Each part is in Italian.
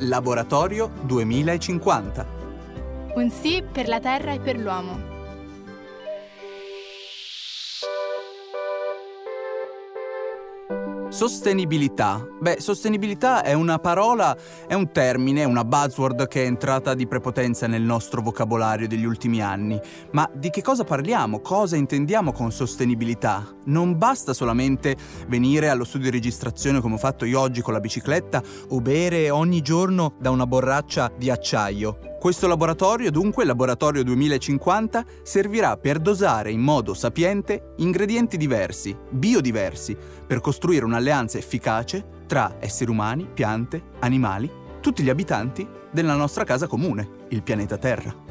Laboratorio 2050. Un sì per la Terra e per l'uomo. Sostenibilità. Beh, sostenibilità è una parola, è un termine, una buzzword che è entrata di prepotenza nel nostro vocabolario degli ultimi anni. Ma di che cosa parliamo? Cosa intendiamo con sostenibilità? Non basta solamente venire allo studio di registrazione come ho fatto io oggi con la bicicletta o bere ogni giorno da una borraccia di acciaio. Questo laboratorio, dunque, il Laboratorio 2050, servirà per dosare in modo sapiente ingredienti diversi, biodiversi, per costruire un'alleanza efficace tra esseri umani, piante, animali, tutti gli abitanti della nostra casa comune, il pianeta Terra.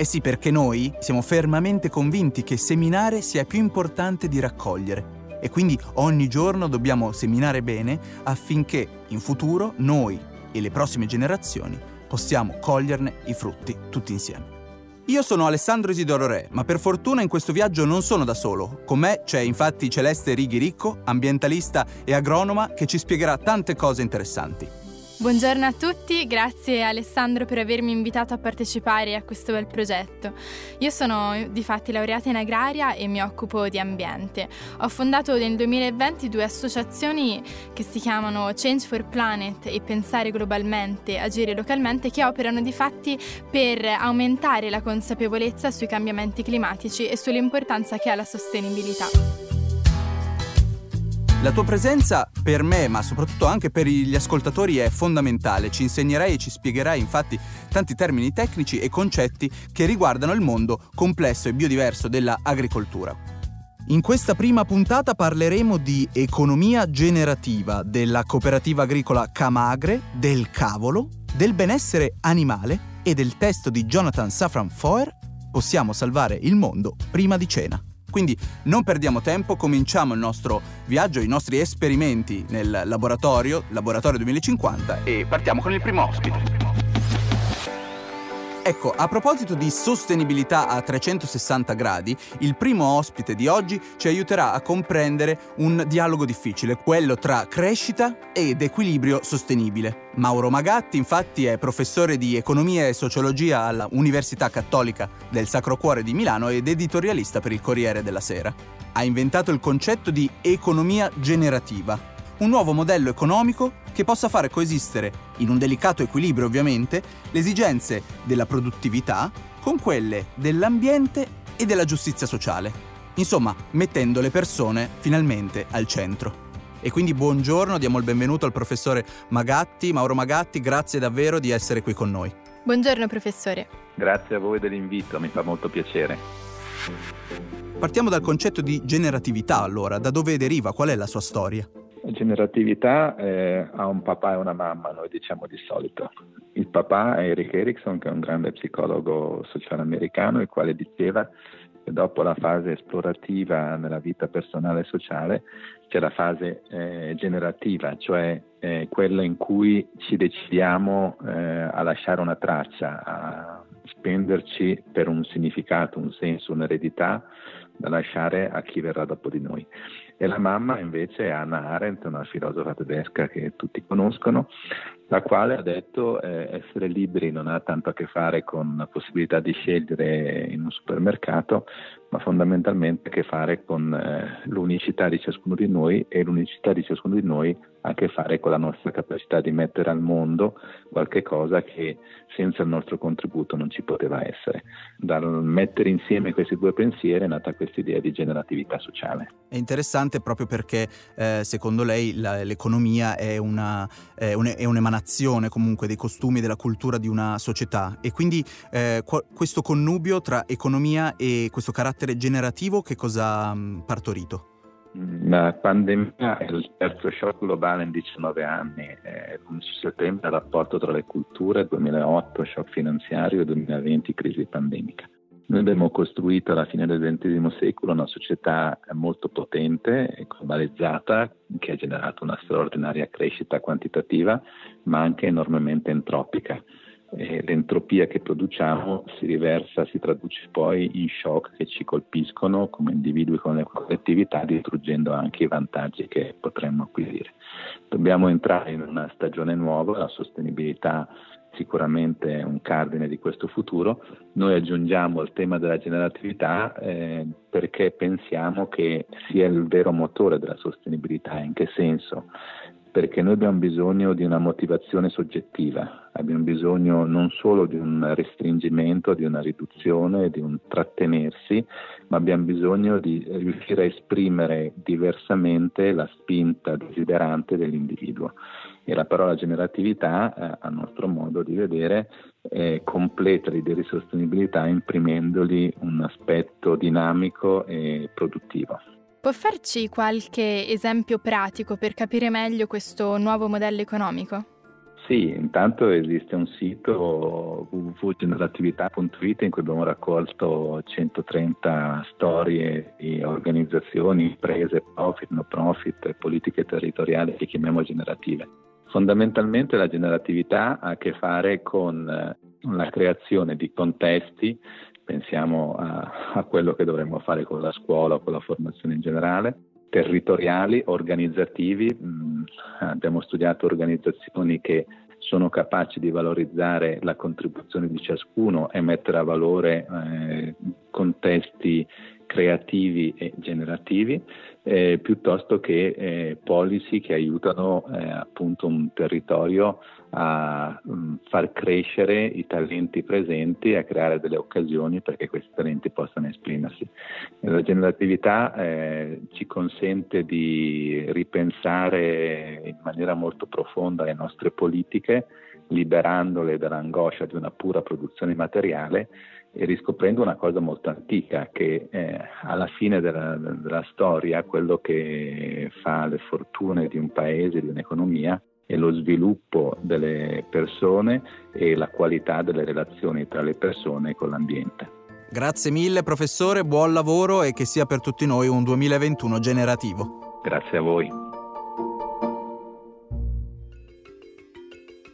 E sì, perché noi siamo fermamente convinti che seminare sia più importante di raccogliere. E quindi ogni giorno dobbiamo seminare bene affinché in futuro noi e le prossime generazioni possiamo coglierne i frutti tutti insieme. Io sono Alessandro Isidoro Re, ma per fortuna in questo viaggio non sono da solo. Con me c'è infatti Celeste Righi Ricco, ambientalista e agronoma, che ci spiegherà tante cose interessanti. Buongiorno a tutti, grazie Alessandro per avermi invitato a partecipare a questo bel progetto. Io sono di fatti laureata in agraria e mi occupo di ambiente. Ho fondato nel 2020 due associazioni che si chiamano Change for Planet e Pensare globalmente, agire localmente, che operano di fatti per aumentare la consapevolezza sui cambiamenti climatici e sull'importanza che ha la sostenibilità. La tua presenza per me, ma soprattutto anche per gli ascoltatori, è fondamentale. Ci insegnerai e ci spiegherai infatti tanti termini tecnici e concetti che riguardano il mondo complesso e biodiverso dell'agricoltura. In questa prima puntata parleremo di economia generativa, della cooperativa agricola Camagre, del cavolo, del benessere animale e del testo di Jonathan Safran Foer Possiamo salvare il mondo prima di cena. Quindi non perdiamo tempo, cominciamo il nostro viaggio, i nostri esperimenti nel laboratorio, Laboratorio 2050 e partiamo con il primo ospite. Ecco, a proposito di sostenibilità a 360 gradi, il primo ospite di oggi ci aiuterà a comprendere un dialogo difficile, quello tra crescita ed equilibrio sostenibile. Mauro Magatti, infatti, è professore di economia e sociologia alla Università Cattolica del Sacro Cuore di Milano ed editorialista per il Corriere della Sera. Ha inventato il concetto di economia generativa, un nuovo modello economico che possa fare coesistere, in un delicato equilibrio ovviamente, le esigenze della produttività con quelle dell'ambiente e della giustizia sociale. Insomma, mettendo le persone finalmente al centro. E quindi buongiorno, diamo il benvenuto al professore Magatti, Mauro Magatti, grazie davvero di essere qui con noi. Buongiorno professore. Grazie a voi dell'invito, mi fa molto piacere. Partiamo dal concetto di generatività allora, da dove deriva, qual è la sua storia? Generatività eh, ha un papà e una mamma, noi diciamo di solito. Il papà è Eric Erickson, che è un grande psicologo sociale americano, il quale diceva che dopo la fase esplorativa nella vita personale e sociale c'è la fase eh, generativa, cioè eh, quella in cui ci decidiamo eh, a lasciare una traccia, a spenderci per un significato, un senso, un'eredità da lasciare a chi verrà dopo di noi. E la mamma invece è Anna Arendt, una filosofa tedesca che tutti conoscono, la quale ha detto eh, essere liberi non ha tanto a che fare con la possibilità di scegliere in un supermercato, ma fondamentalmente a che fare con eh, l'unicità di ciascuno di noi e l'unicità di ciascuno di noi ha a che fare con la nostra capacità di mettere al mondo qualche cosa che senza il nostro contributo non ci poteva essere. Dal mettere insieme questi due pensieri è nata questa idea di generatività sociale. È interessante proprio perché eh, secondo lei la, l'economia è, una, è, un, è, un'emanazione comunque dei costumi e della cultura di una società e quindi eh, qu- questo connubio tra economia e questo carattere generativo che cosa ha partorito? La pandemia è il terzo shock globale in 19 anni, l'11 settembre il rapporto tra le culture, 2008 shock finanziario e 2020 crisi pandemica. Noi abbiamo costruito alla fine del XX secolo una società molto potente e globalizzata che ha generato una straordinaria crescita quantitativa ma anche enormemente entropica e l'entropia che produciamo si riversa, si traduce poi in shock che ci colpiscono come individui, come collettività, distruggendo anche i vantaggi che potremmo acquisire. Dobbiamo entrare in una stagione nuova, la sostenibilità sicuramente è un cardine di questo futuro. Noi aggiungiamo il tema della generatività eh, perché pensiamo che sia il vero motore della sostenibilità. In che senso? Perché noi abbiamo bisogno di una motivazione soggettiva, abbiamo bisogno non solo di un restringimento, di una riduzione, di un trattenersi, ma abbiamo bisogno di riuscire a esprimere diversamente la spinta desiderante dell'individuo. E la parola generatività, eh, a nostro modo di vedere, completa l'idea di sostenibilità imprimendogli un aspetto dinamico e produttivo. Può farci qualche esempio pratico per capire meglio questo nuovo modello economico? Sì, intanto esiste un sito www.generatività.it in cui abbiamo raccolto 130 storie di organizzazioni, imprese, profit, no profit, politiche territoriali che chiamiamo generative. Fondamentalmente la generatività ha a che fare con eh, la creazione di contesti pensiamo a, a quello che dovremmo fare con la scuola o con la formazione in generale, territoriali, organizzativi, mm, abbiamo studiato organizzazioni che sono capaci di valorizzare la contribuzione di ciascuno e mettere a valore eh, contesti creativi e generativi, eh, piuttosto che eh, policy che aiutano eh, appunto un territorio a um, far crescere i talenti presenti e a creare delle occasioni perché questi talenti possano esprimersi. La generatività eh, ci consente di ripensare in maniera molto profonda le nostre politiche, liberandole dall'angoscia di una pura produzione materiale e riscoprendo una cosa molto antica, che eh, alla fine della, della storia quello che fa le fortune di un paese, di un'economia, e lo sviluppo delle persone e la qualità delle relazioni tra le persone e con l'ambiente. Grazie mille professore, buon lavoro e che sia per tutti noi un 2021 generativo. Grazie a voi.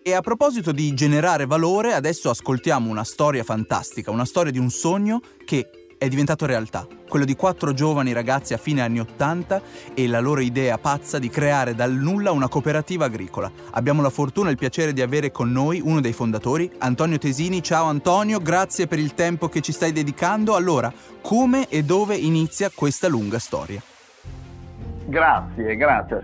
E a proposito di generare valore, adesso ascoltiamo una storia fantastica, una storia di un sogno che è diventato realtà, quello di quattro giovani ragazzi a fine anni Ottanta e la loro idea pazza di creare dal nulla una cooperativa agricola. Abbiamo la fortuna e il piacere di avere con noi uno dei fondatori, Antonio Tesini. Ciao Antonio, grazie per il tempo che ci stai dedicando. Allora, come e dove inizia questa lunga storia? Grazie, grazie.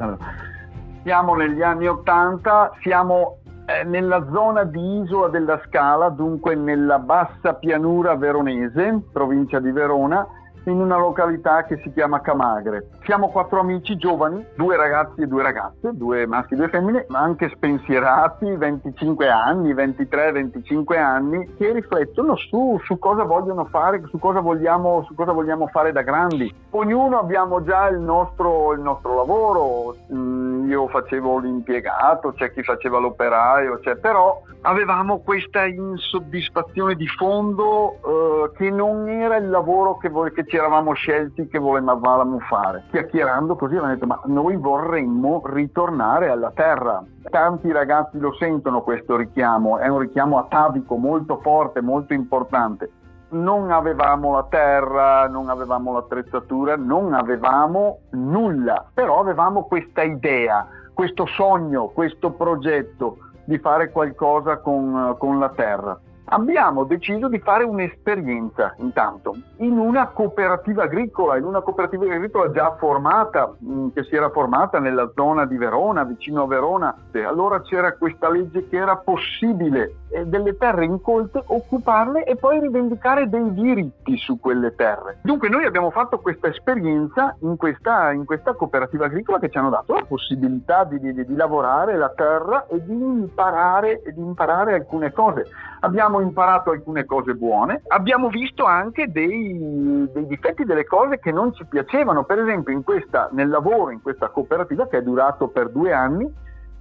Siamo negli anni Ottanta, siamo eh, nella zona di Isola della Scala, dunque nella bassa pianura veronese, provincia di Verona, in una località che si chiama Camagre. Siamo quattro amici giovani, due ragazzi e due ragazze, due maschi e due femmine, ma anche spensierati, 25 anni, 23, 25 anni, che riflettono su, su cosa vogliono fare, su cosa vogliamo, su cosa vogliamo fare da grandi. Ognuno abbiamo già il nostro, il nostro lavoro, mm, io facevo l'impiegato, c'è chi faceva l'operaio, c'è, però avevamo questa insoddisfazione di fondo eh, che non era il lavoro che, che ci eravamo scelti che volevamo fare. Chiacchierando così abbiamo detto ma noi vorremmo ritornare alla terra. Tanti ragazzi lo sentono questo richiamo, è un richiamo atavico molto forte, molto importante. Non avevamo la terra, non avevamo l'attrezzatura, non avevamo nulla, però avevamo questa idea, questo sogno, questo progetto di fare qualcosa con, con la terra abbiamo deciso di fare un'esperienza intanto in una cooperativa agricola, in una cooperativa agricola già formata, mm, che si era formata nella zona di Verona, vicino a Verona. Allora c'era questa legge che era possibile eh, delle terre incolte occuparle e poi rivendicare dei diritti su quelle terre. Dunque noi abbiamo fatto questa esperienza in questa, in questa cooperativa agricola che ci hanno dato la possibilità di, di, di lavorare la terra e di imparare, di imparare alcune cose abbiamo imparato alcune cose buone, abbiamo visto anche dei, dei difetti, delle cose che non ci piacevano. Per esempio questa, nel lavoro in questa cooperativa che è durato per due anni,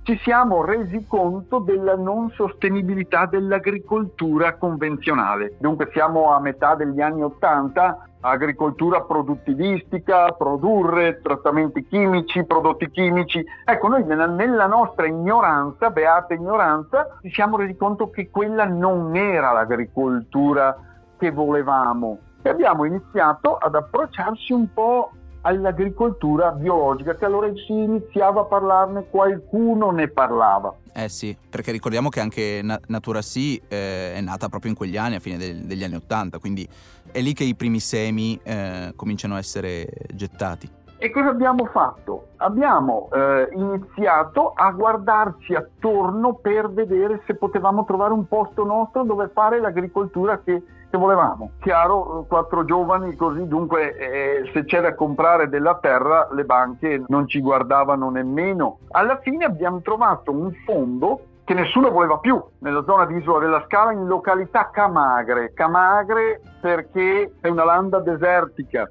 ci siamo resi conto della non sostenibilità dell'agricoltura convenzionale. Dunque siamo a metà degli anni Ottanta, agricoltura produttivistica, produrre trattamenti chimici, prodotti chimici. Ecco, noi nella, nostra ignoranza, beata ignoranza, ci siamo resi conto che quella non era l'agricoltura che volevamo e abbiamo iniziato ad approcciarci un po' all'agricoltura biologica, che allora si iniziava a parlarne, qualcuno ne parlava. Eh sì, perché ricordiamo che anche Natura Sì eh, è nata proprio in quegli anni, a fine del, degli anni Ottanta, quindi è lì che i primi semi eh, cominciano a essere gettati. E cosa abbiamo fatto? Abbiamo eh, iniziato a guardarci attorno per vedere se potevamo trovare un posto nostro dove fare l'agricoltura che, che volevamo. Chiaro, quattro giovani così, dunque eh, se c'è da comprare della terra le banche non ci guardavano nemmeno. Alla fine abbiamo trovato un fondo che nessuno voleva più nella zona di Isola della Scala in località Camagre. Camagre perché è una landa desertica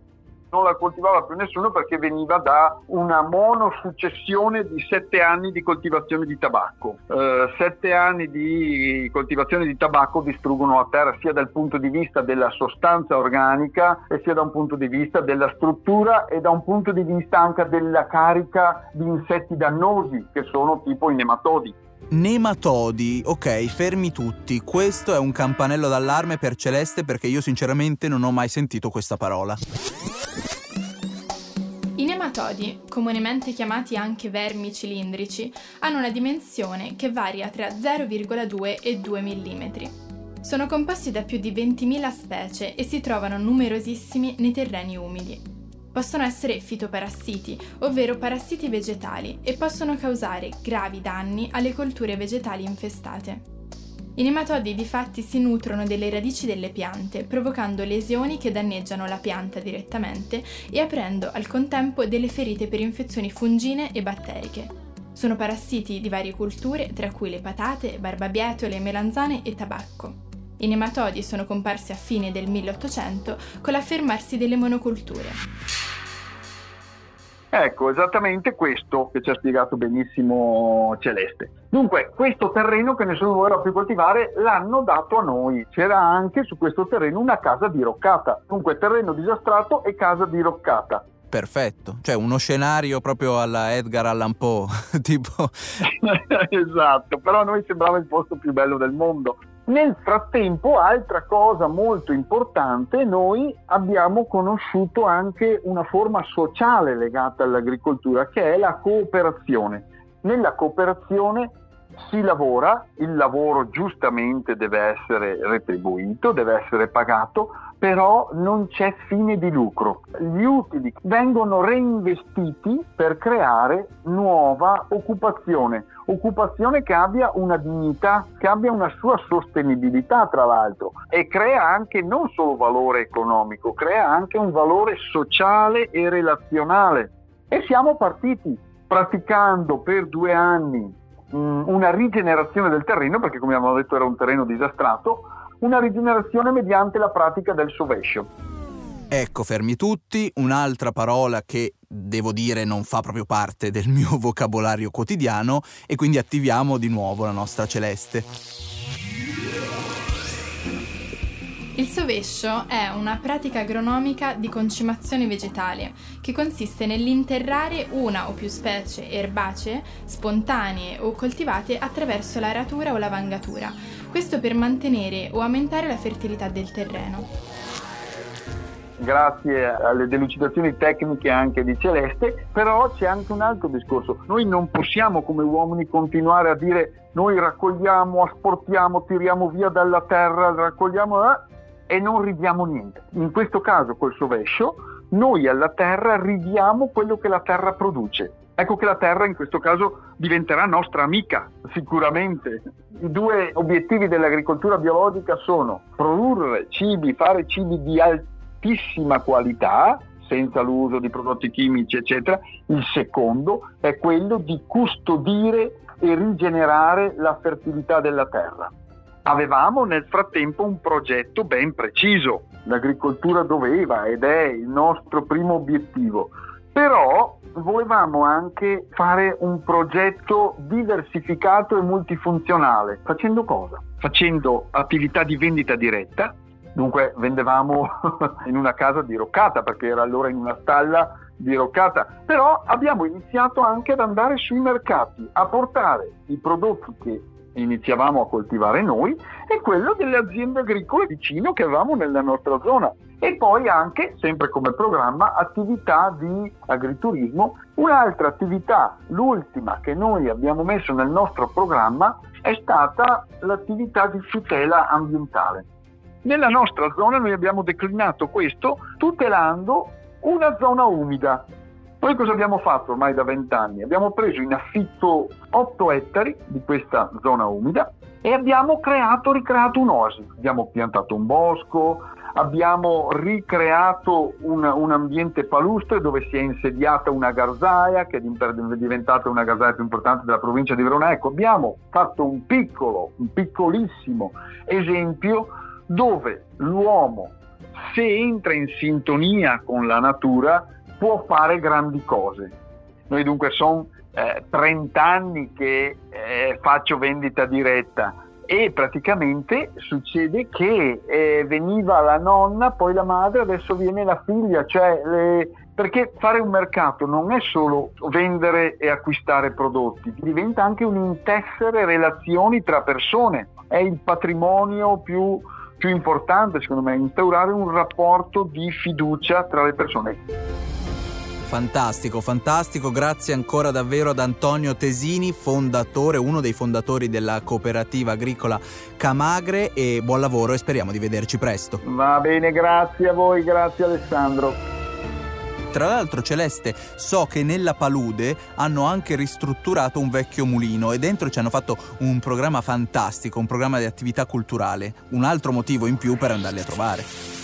non la coltivava più nessuno perché veniva da una monosuccessione di sette anni di coltivazione di tabacco. Eh, sette anni di coltivazione di tabacco distruggono la terra sia dal punto di vista della sostanza organica e sia da un punto di vista della struttura e da un punto di vista anche della carica di insetti dannosi che sono tipo i nematodi. Nematodi, ok, fermi tutti. Questo è un campanello d'allarme per Celeste perché io sinceramente non ho mai sentito questa parola. I nematodi, comunemente chiamati anche vermi cilindrici, hanno una dimensione che varia tra 0,2 e 2 mm. Sono composti da più di 20.000 specie e si trovano numerosissimi nei terreni umidi. Possono essere fitoparassiti, ovvero parassiti vegetali, e possono causare gravi danni alle colture vegetali infestate. I nematodi difatti si nutrono delle radici delle piante, provocando lesioni che danneggiano la pianta direttamente e aprendo al contempo delle ferite per infezioni fungine e batteriche. Sono parassiti di varie culture, tra cui le patate, barbabietole, melanzane e tabacco. I nematodi sono comparsi a fine del 1800 con l'affermarsi delle monoculture. Ecco, esattamente questo che ci ha spiegato benissimo Celeste. Dunque, questo terreno che nessuno voleva più coltivare l'hanno dato a noi. C'era anche su questo terreno una casa diroccata. Dunque, terreno disastrato e casa diroccata. Perfetto, cioè uno scenario proprio alla Edgar Allan Poe, tipo... esatto, però a noi sembrava il posto più bello del mondo. Nel frattempo, altra cosa molto importante, noi abbiamo conosciuto anche una forma sociale legata all'agricoltura, che è la cooperazione. Nella cooperazione si lavora, il lavoro giustamente deve essere retribuito, deve essere pagato, però non c'è fine di lucro. Gli utili vengono reinvestiti per creare nuova occupazione, occupazione che abbia una dignità, che abbia una sua sostenibilità tra l'altro e crea anche non solo valore economico, crea anche un valore sociale e relazionale. E siamo partiti praticando per due anni mm, una rigenerazione del terreno, perché come abbiamo detto era un terreno disastrato, una rigenerazione mediante la pratica del sovescio. Ecco, fermi tutti, un'altra parola che devo dire non fa proprio parte del mio vocabolario quotidiano e quindi attiviamo di nuovo la nostra celeste. Il sovescio è una pratica agronomica di concimazione vegetale che consiste nell'interrare una o più specie erbacee, spontanee o coltivate attraverso l'aratura o la vangatura, questo per mantenere o aumentare la fertilità del terreno. Grazie alle delucidazioni tecniche anche di Celeste, però c'è anche un altro discorso. Noi non possiamo come uomini continuare a dire noi raccogliamo, asportiamo, tiriamo via dalla terra, raccogliamo eh, e non ridiamo niente. In questo caso col sovescio noi alla terra ridiamo quello che la terra produce. Ecco che la terra in questo caso diventerà nostra amica, sicuramente. I due obiettivi dell'agricoltura biologica sono produrre cibi, fare cibi di altissima qualità, senza l'uso di prodotti chimici, eccetera. Il secondo è quello di custodire e rigenerare la fertilità della terra. Avevamo nel frattempo un progetto ben preciso. L'agricoltura doveva ed è il nostro primo obiettivo però volevamo anche fare un progetto diversificato e multifunzionale. Facendo cosa? Facendo attività di vendita diretta, Dunque vendevamo in una casa diroccata perché era allora in una stalla diroccata, però abbiamo iniziato anche ad andare sui mercati a portare i prodotti che iniziavamo a coltivare noi e quello delle aziende agricole vicino che avevamo nella nostra zona e poi anche, sempre come programma, attività di agriturismo. Un'altra attività, l'ultima che noi abbiamo messo nel nostro programma, è stata l'attività di tutela ambientale. Nella nostra zona noi abbiamo declinato questo tutelando una zona umida. Noi cosa abbiamo fatto ormai da vent'anni? Abbiamo preso in affitto 8 ettari di questa zona umida e abbiamo creato, ricreato un'oasi. Abbiamo piantato un bosco, abbiamo ricreato un, un, ambiente palustre dove si è insediata una garzaia che è diventata una garzaia più importante della provincia di Verona. Ecco, abbiamo fatto un piccolo, un piccolissimo esempio dove l'uomo, se entra in sintonia con la natura, può fare grandi cose. Noi dunque sono eh, 30 anni che eh, faccio vendita diretta e praticamente succede che eh, veniva la nonna, poi la madre, adesso viene la figlia, cioè le... perché fare un mercato non è solo vendere e acquistare prodotti, diventa anche un intessere relazioni tra persone, è il patrimonio più, più importante secondo me, instaurare un rapporto di fiducia tra le persone. Fantastico, fantastico, grazie ancora davvero ad Antonio Tesini, fondatore, uno dei fondatori della cooperativa agricola Camagre e buon lavoro e speriamo di vederci presto. Va bene, grazie a voi, grazie Alessandro. Tra l'altro Celeste, so che nella palude hanno anche ristrutturato un vecchio mulino e dentro ci hanno fatto un programma fantastico, un programma di attività culturale, un altro motivo in più per andarli a trovare.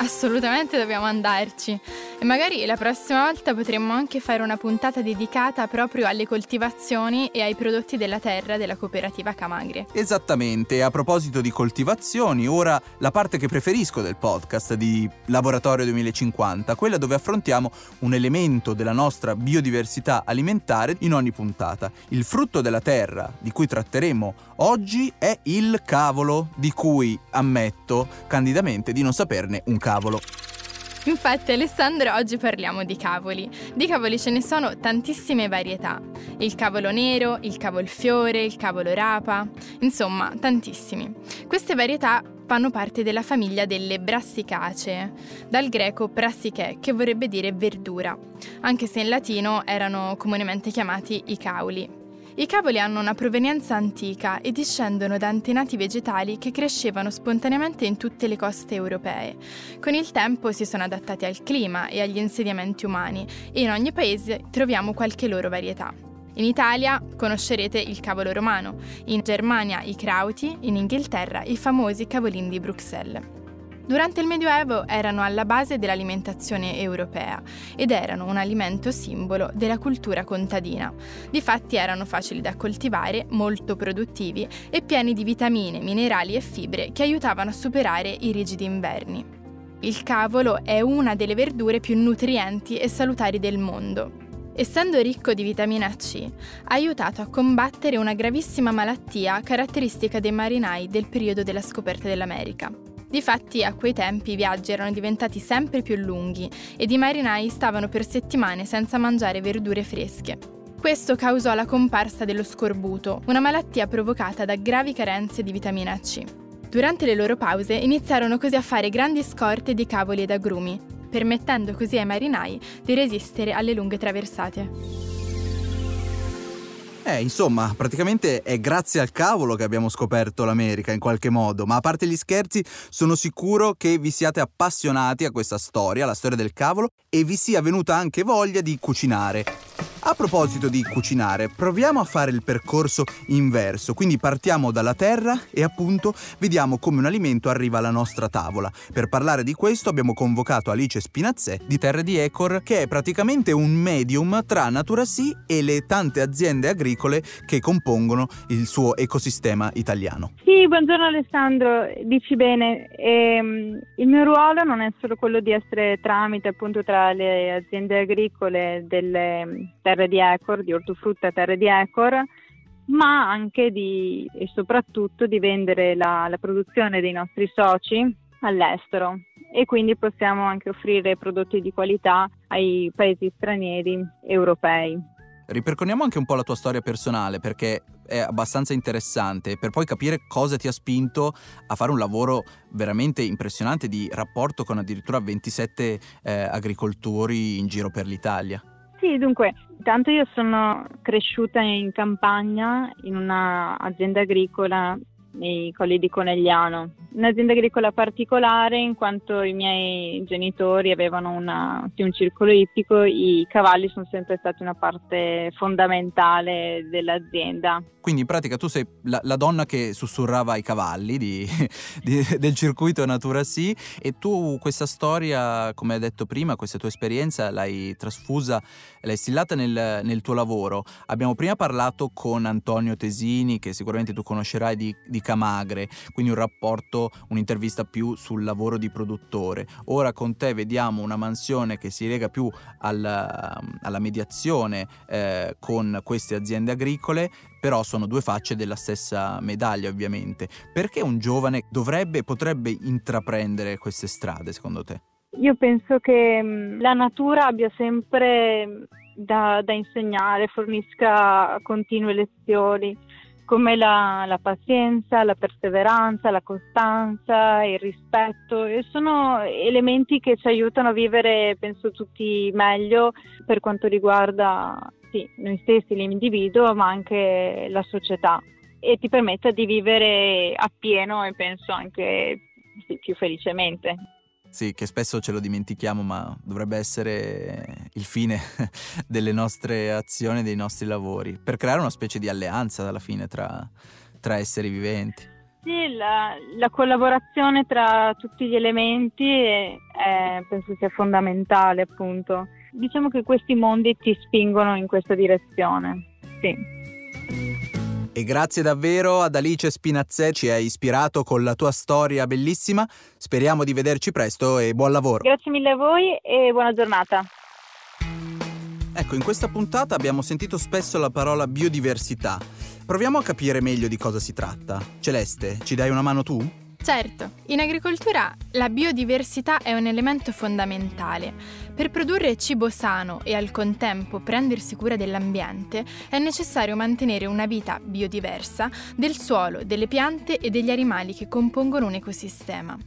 Assolutamente dobbiamo andarci. E magari la prossima volta potremmo anche fare una puntata dedicata proprio alle coltivazioni e ai prodotti della terra della cooperativa Camagre. Esattamente, a proposito di coltivazioni, ora la parte che preferisco del podcast di Laboratorio 2050, quella dove affrontiamo un elemento della nostra biodiversità alimentare in ogni puntata. Il frutto della terra di cui tratteremo oggi è il cavolo, di cui ammetto candidamente di non saperne un cavolo. Infatti Alessandro oggi parliamo di cavoli. Di cavoli ce ne sono tantissime varietà. Il cavolo nero, il cavolfiore, il cavolo rapa, insomma tantissimi. Queste varietà fanno parte della famiglia delle brassicacee, dal greco brassiche che vorrebbe dire verdura, anche se in latino erano comunemente chiamati i cauli. I cavoli hanno una provenienza antica e discendono da antenati vegetali che crescevano spontaneamente in tutte le coste europee. Con il tempo si sono adattati al clima e agli insediamenti umani e in ogni paese troviamo qualche loro varietà. In Italia conoscerete il cavolo romano, in Germania i krauti, in Inghilterra i famosi cavolini di Bruxelles. Durante il Medioevo erano alla base dell'alimentazione europea ed erano un alimento simbolo della cultura contadina. Difatti erano facili da coltivare, molto produttivi e pieni di vitamine, minerali e fibre che aiutavano a superare i rigidi inverni. Il cavolo è una delle verdure più nutrienti e salutari del mondo. Essendo ricco di vitamina C, ha aiutato a combattere una gravissima malattia caratteristica dei marinai del periodo della scoperta dell'America. Difatti a quei tempi i viaggi erano diventati sempre più lunghi ed i marinai stavano per settimane senza mangiare verdure fresche. Questo causò la comparsa dello scorbuto, una malattia provocata da gravi carenze di vitamina C. Durante le loro pause iniziarono così a fare grandi scorte di cavoli ed agrumi, permettendo così ai marinai di resistere alle lunghe traversate. Eh, insomma, praticamente è grazie al cavolo che abbiamo scoperto l'America in qualche modo, ma a parte gli scherzi, sono sicuro che vi siate appassionati a questa storia, la storia del cavolo, e vi sia venuta anche voglia di cucinare. A proposito di cucinare, proviamo a fare il percorso inverso, quindi partiamo dalla terra e appunto vediamo come un alimento arriva alla nostra tavola. Per parlare di questo abbiamo convocato Alice Spinazzè di Terre di Ecor, che è praticamente un medium tra Natura Sì e le tante aziende agricole che compongono il suo ecosistema italiano. Sì, buongiorno Alessandro, dici bene. Ehm, il mio ruolo non è solo quello di essere tramite appunto tra le aziende agricole delle terre terre di Ecor, di ortofrutta terre di Ecor, ma anche di, e soprattutto di vendere la, la produzione dei nostri soci all'estero e quindi possiamo anche offrire prodotti di qualità ai paesi stranieri europei. Ripercorriamo anche un po' la tua storia personale perché è abbastanza interessante per poi capire cosa ti ha spinto a fare un lavoro veramente impressionante di rapporto con addirittura 27 eh, agricoltori in giro per l'Italia. Sì, dunque, intanto io sono cresciuta in campagna in un'azienda agricola nei colli di Conegliano. Un'azienda agricola particolare in quanto i miei genitori avevano una, sì, un circolo ippico, i cavalli sono sempre stati una parte fondamentale dell'azienda. Quindi in pratica tu sei la, la donna che sussurrava ai cavalli di, di, del circuito Natura Sì e tu questa storia, come hai detto prima, questa tua esperienza l'hai trasfusa, l'hai instillata nel, nel tuo lavoro. Abbiamo prima parlato con Antonio Tesini, che sicuramente tu conoscerai di, di Camagre, quindi un rapporto, un'intervista più sul lavoro di produttore. Ora con te vediamo una mansione che si lega più alla, alla mediazione eh, con queste aziende agricole, però sono due facce della stessa medaglia ovviamente. Perché un giovane dovrebbe e potrebbe intraprendere queste strade secondo te? Io penso che mm, la natura abbia sempre da, da insegnare, fornisca continue lezioni come la, la, pazienza, la perseveranza, la costanza, il rispetto e sono elementi che ci aiutano a vivere, penso tutti meglio per quanto riguarda sì, noi stessi, l'individuo, ma anche la società e ti permette di vivere appieno e penso anche sì, più felicemente. Sì, che spesso ce lo dimentichiamo, ma dovrebbe essere il fine delle nostre azioni, dei nostri lavori, per creare una specie di alleanza alla fine tra, tra esseri viventi. Sì, la, la, collaborazione tra tutti gli elementi è, penso sia fondamentale, appunto. Diciamo che questi mondi ti spingono in questa direzione, sì. E grazie davvero ad Alice Spinazzè, ci hai ispirato con la tua storia bellissima. Speriamo di vederci presto e buon lavoro. Grazie mille a voi e buona giornata. Ecco, in questa puntata abbiamo sentito spesso la parola biodiversità. Proviamo a capire meglio di cosa si tratta. Celeste, ci dai una mano tu? Certo, in agricoltura la biodiversità è un elemento fondamentale. Per produrre cibo sano e al contempo prendersi cura dell'ambiente è necessario mantenere una vita biodiversa del suolo, delle piante e degli animali che compongono un ecosistema.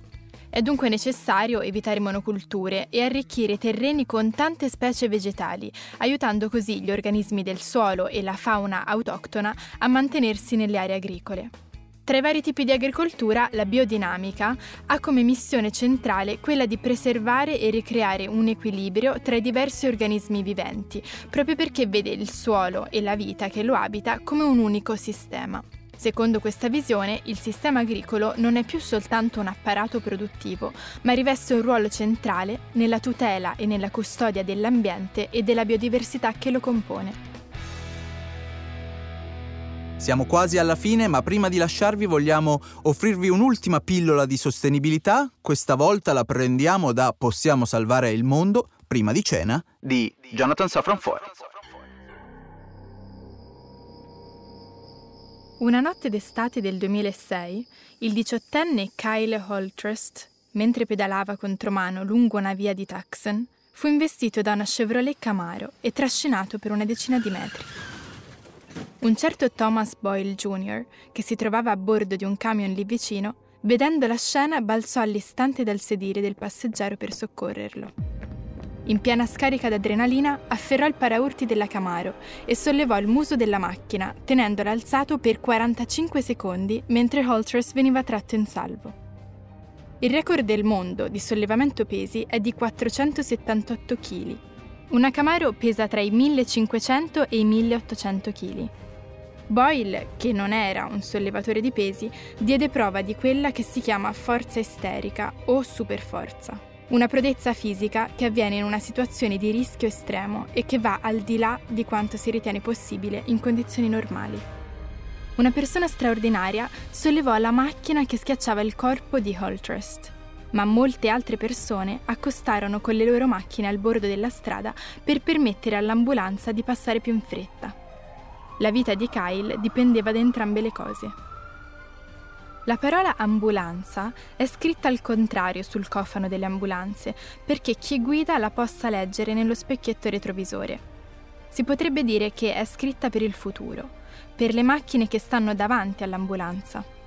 È dunque necessario evitare monoculture e arricchire i terreni con tante specie vegetali, aiutando così gli organismi del suolo e la fauna autoctona a mantenersi nelle aree agricole. Tra i vari tipi di agricoltura, la biodinamica ha come missione centrale quella di preservare e ricreare un equilibrio tra i diversi organismi viventi, proprio perché vede il suolo e la vita che lo abita come un unico sistema. Secondo questa visione, il sistema agricolo non è più soltanto un apparato produttivo, ma riveste un ruolo centrale nella tutela e nella custodia dell'ambiente e della biodiversità che lo compone. Siamo quasi alla fine, ma prima di lasciarvi vogliamo offrirvi un'ultima pillola di sostenibilità. Questa volta la prendiamo da Possiamo salvare il mondo, prima di cena, di Jonathan Safran Foer. Una notte d'estate del 2006, il diciottenne Kyle Holtrust, mentre pedalava contromano lungo una via di Tucson, fu investito da una Chevrolet Camaro e trascinato per una decina di metri. Un certo Thomas Boyle Jr., che si trovava a bordo di un camion lì vicino, vedendo la scena balzò all'istante dal sedile del passeggero per soccorrerlo. In piena scarica d'adrenalina, afferrò il paraurti della Camaro e sollevò il muso della macchina, tenendola alzato per 45 secondi mentre Holtress veniva tratto in salvo. Il record del mondo di sollevamento pesi è di 478 kg una Camaro pesa tra i 1500 e i 1800 kg. Boyle, che non era un sollevatore di pesi, diede prova di quella che si chiama forza isterica o superforza, una prodezza fisica che avviene in una situazione di rischio estremo e che va al di là di quanto si ritiene possibile in condizioni normali. Una persona straordinaria sollevò la macchina che schiacciava il corpo di Holtrust ma molte altre persone accostarono con le loro macchine al bordo della strada per permettere all'ambulanza di passare più in fretta. La vita di Kyle dipendeva da entrambe le cose. La parola ambulanza è scritta al contrario sul cofano delle ambulanze perché chi guida la possa leggere nello specchietto retrovisore. Si potrebbe dire che è scritta per il futuro, per le macchine che stanno davanti all'ambulanza.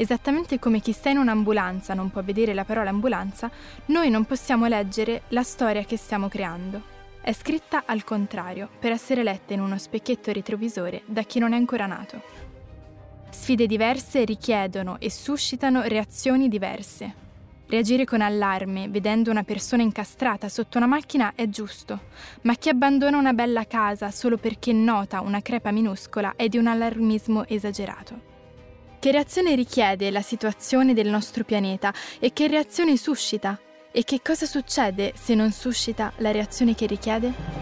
Esattamente come chi sta in un'ambulanza non può vedere la parola ambulanza, noi non possiamo leggere la storia che stiamo creando. È scritta al contrario, per essere letta in uno specchietto retrovisore da chi non è ancora nato. Sfide diverse richiedono e suscitano reazioni diverse. Reagire con allarme vedendo una persona incastrata sotto una macchina è giusto, ma chi abbandona una bella casa solo perché nota una crepa minuscola è di un allarmismo esagerato. Che reazione richiede la situazione del nostro pianeta e che reazione suscita? E che cosa succede se non suscita la reazione che richiede?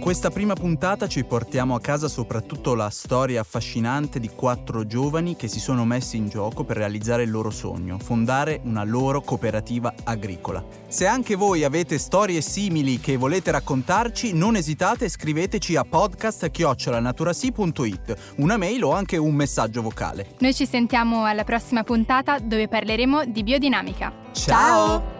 Questa prima puntata ci portiamo a casa soprattutto la storia affascinante di quattro giovani che si sono messi in gioco per realizzare il loro sogno, fondare una loro cooperativa agricola. Se anche voi avete storie simili che volete raccontarci, non esitate e scriveteci a podcast.naturasi.it, una mail o anche un messaggio vocale. Noi ci sentiamo alla prossima puntata dove parleremo di biodinamica. Ciao!